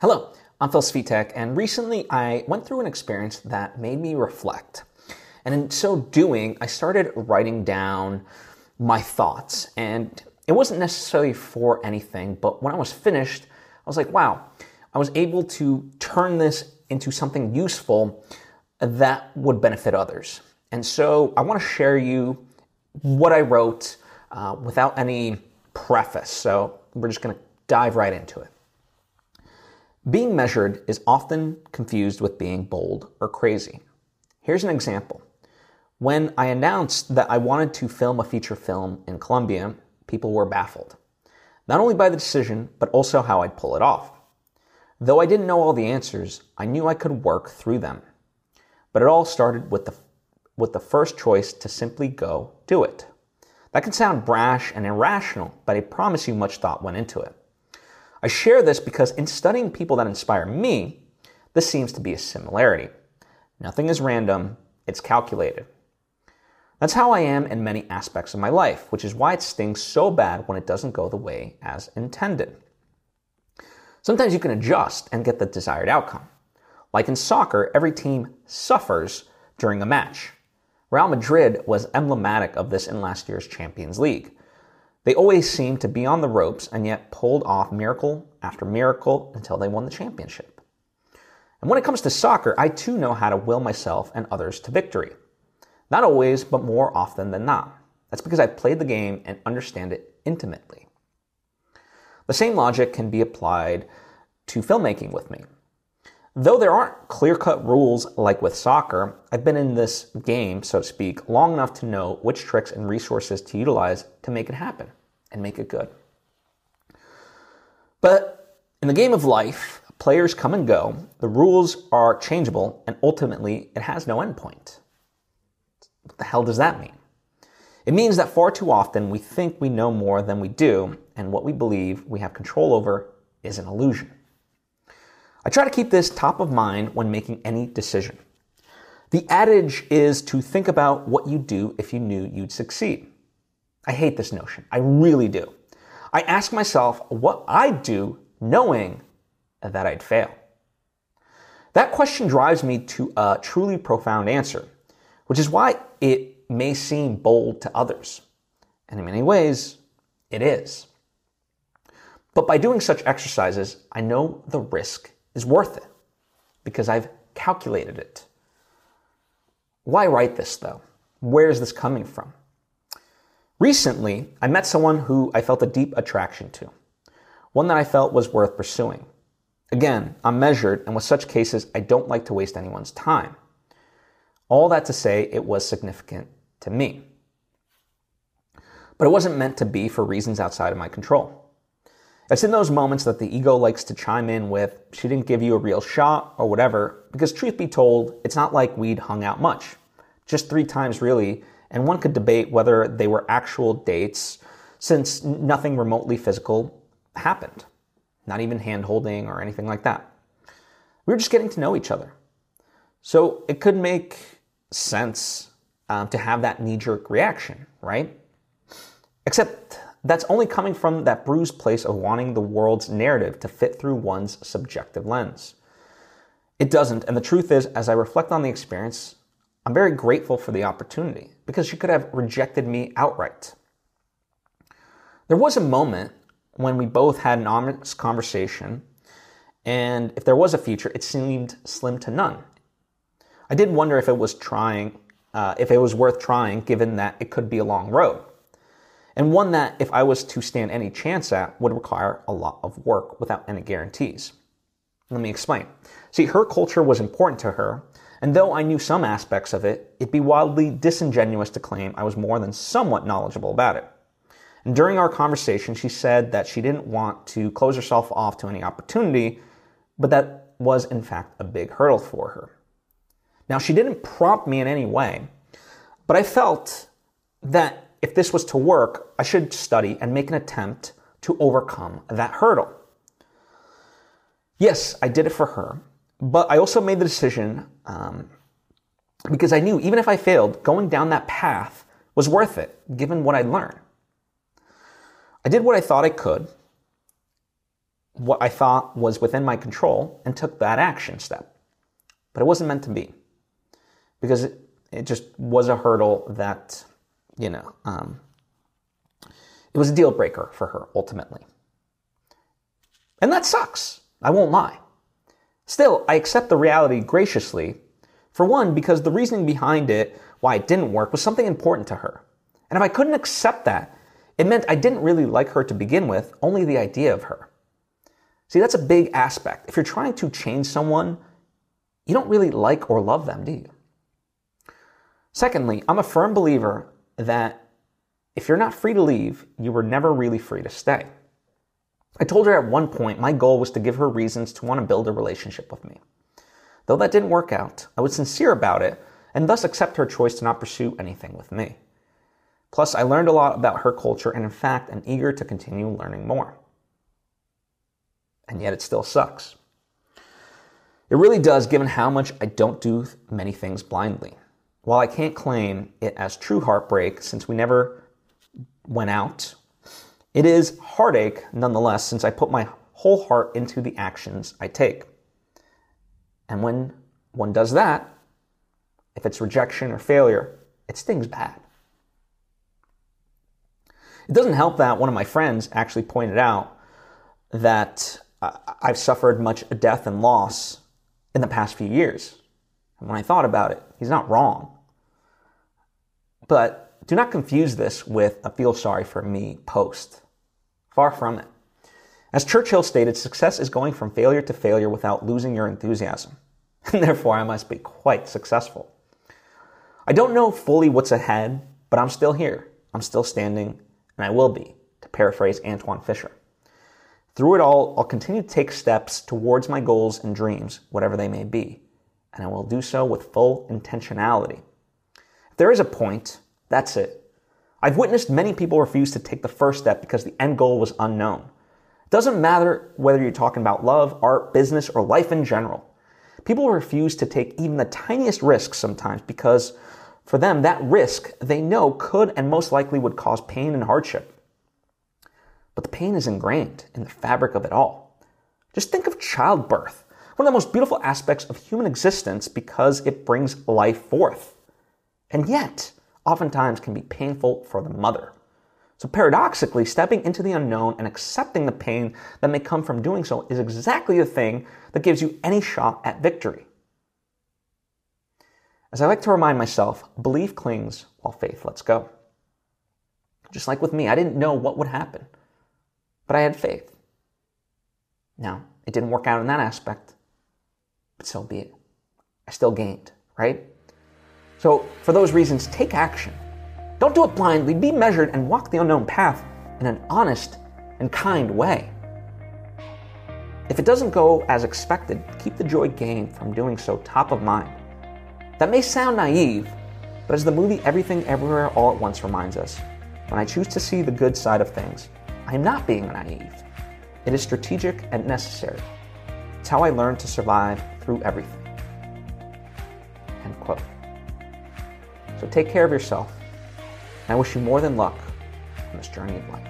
Hello, I'm Phil Svitek, and recently I went through an experience that made me reflect. And in so doing, I started writing down my thoughts. And it wasn't necessarily for anything, but when I was finished, I was like, wow, I was able to turn this into something useful that would benefit others. And so I want to share you what I wrote uh, without any preface. So we're just going to dive right into it. Being measured is often confused with being bold or crazy. Here's an example. When I announced that I wanted to film a feature film in Colombia, people were baffled. Not only by the decision, but also how I'd pull it off. Though I didn't know all the answers, I knew I could work through them. But it all started with the, with the first choice to simply go do it. That can sound brash and irrational, but I promise you much thought went into it. I share this because in studying people that inspire me, this seems to be a similarity. Nothing is random, it's calculated. That's how I am in many aspects of my life, which is why it stings so bad when it doesn't go the way as intended. Sometimes you can adjust and get the desired outcome. Like in soccer, every team suffers during a match. Real Madrid was emblematic of this in last year's Champions League. They always seemed to be on the ropes and yet pulled off miracle after miracle until they won the championship. And when it comes to soccer, I too know how to will myself and others to victory. Not always, but more often than not. That's because I've played the game and understand it intimately. The same logic can be applied to filmmaking with me. Though there aren't clear cut rules like with soccer, I've been in this game, so to speak, long enough to know which tricks and resources to utilize to make it happen and make it good. But in the game of life, players come and go, the rules are changeable, and ultimately it has no endpoint. What the hell does that mean? It means that far too often we think we know more than we do, and what we believe we have control over is an illusion. I try to keep this top of mind when making any decision. The adage is to think about what you'd do if you knew you'd succeed. I hate this notion. I really do. I ask myself what I'd do knowing that I'd fail. That question drives me to a truly profound answer, which is why it may seem bold to others. And in many ways, it is. But by doing such exercises, I know the risk is worth it because I've calculated it. Why write this though? Where is this coming from? Recently, I met someone who I felt a deep attraction to, one that I felt was worth pursuing. Again, I'm measured, and with such cases, I don't like to waste anyone's time. All that to say, it was significant to me. But it wasn't meant to be for reasons outside of my control. It's in those moments that the ego likes to chime in with, she didn't give you a real shot or whatever, because truth be told, it's not like we'd hung out much. Just three times really, and one could debate whether they were actual dates since nothing remotely physical happened. Not even hand holding or anything like that. We were just getting to know each other. So it could make sense um, to have that knee jerk reaction, right? Except that's only coming from that bruised place of wanting the world's narrative to fit through one's subjective lens. It doesn't, and the truth is, as I reflect on the experience, I'm very grateful for the opportunity because she could have rejected me outright. There was a moment when we both had an honest conversation, and if there was a future, it seemed slim to none. I did wonder if it was trying, uh, if it was worth trying, given that it could be a long road and one that, if I was to stand any chance at, would require a lot of work without any guarantees. Let me explain. See, her culture was important to her, and though I knew some aspects of it, it'd be wildly disingenuous to claim I was more than somewhat knowledgeable about it. And during our conversation, she said that she didn't want to close herself off to any opportunity, but that was in fact a big hurdle for her. Now, she didn't prompt me in any way, but I felt that if this was to work, I should study and make an attempt to overcome that hurdle. Yes, I did it for her, but I also made the decision um, because I knew even if I failed, going down that path was worth it, given what I'd learned. I did what I thought I could. what I thought was within my control and took that action step. But it wasn't meant to be because it, it just was a hurdle that, you know, um, it was a deal breaker for her ultimately. And that sucks. I won't lie. Still, I accept the reality graciously. For one, because the reasoning behind it, why it didn't work, was something important to her. And if I couldn't accept that, it meant I didn't really like her to begin with, only the idea of her. See, that's a big aspect. If you're trying to change someone, you don't really like or love them, do you? Secondly, I'm a firm believer that if you're not free to leave, you were never really free to stay. I told her at one point my goal was to give her reasons to want to build a relationship with me. Though that didn't work out, I was sincere about it and thus accept her choice to not pursue anything with me. Plus, I learned a lot about her culture and, in fact, am eager to continue learning more. And yet, it still sucks. It really does, given how much I don't do many things blindly. While I can't claim it as true heartbreak since we never went out, it is heartache nonetheless since I put my whole heart into the actions I take. And when one does that, if it's rejection or failure, it stings bad. It doesn't help that one of my friends actually pointed out that uh, I've suffered much death and loss in the past few years. And when I thought about it, he's not wrong. But do not confuse this with a feel sorry for me post. Far from it. As Churchill stated, success is going from failure to failure without losing your enthusiasm. And therefore, I must be quite successful. I don't know fully what's ahead, but I'm still here. I'm still standing, and I will be, to paraphrase Antwone Fisher. Through it all, I'll continue to take steps towards my goals and dreams, whatever they may be, and I will do so with full intentionality. If there is a point, that's it. I've witnessed many people refuse to take the first step because the end goal was unknown. It doesn't matter whether you're talking about love, art, business, or life in general. People refuse to take even the tiniest risks sometimes because for them, that risk they know could and most likely would cause pain and hardship. But the pain is ingrained in the fabric of it all. Just think of childbirth, one of the most beautiful aspects of human existence because it brings life forth. And yet, oftentimes can be painful for the mother. So, paradoxically, stepping into the unknown and accepting the pain that may come from doing so is exactly the thing that gives you any shot at victory. As I like to remind myself, belief clings while faith lets go. Just like with me, I didn't know what would happen, but I had faith. Now, it didn't work out in that aspect, so be it. I still gained, right? So, for those reasons, take action. Don't do it blindly, be measured, and walk the unknown path in an honest and kind way. If it doesn't go as expected, keep the joy gained from doing so top of mind. That may sound naive, but as the movie Everything Everywhere All at Once reminds us, when I choose to see the good side of things, I am not being naive. It is strategic and necessary. It's how I learned to survive through everything. End quote. So take care of yourself, and I wish you more than luck on this journey of life.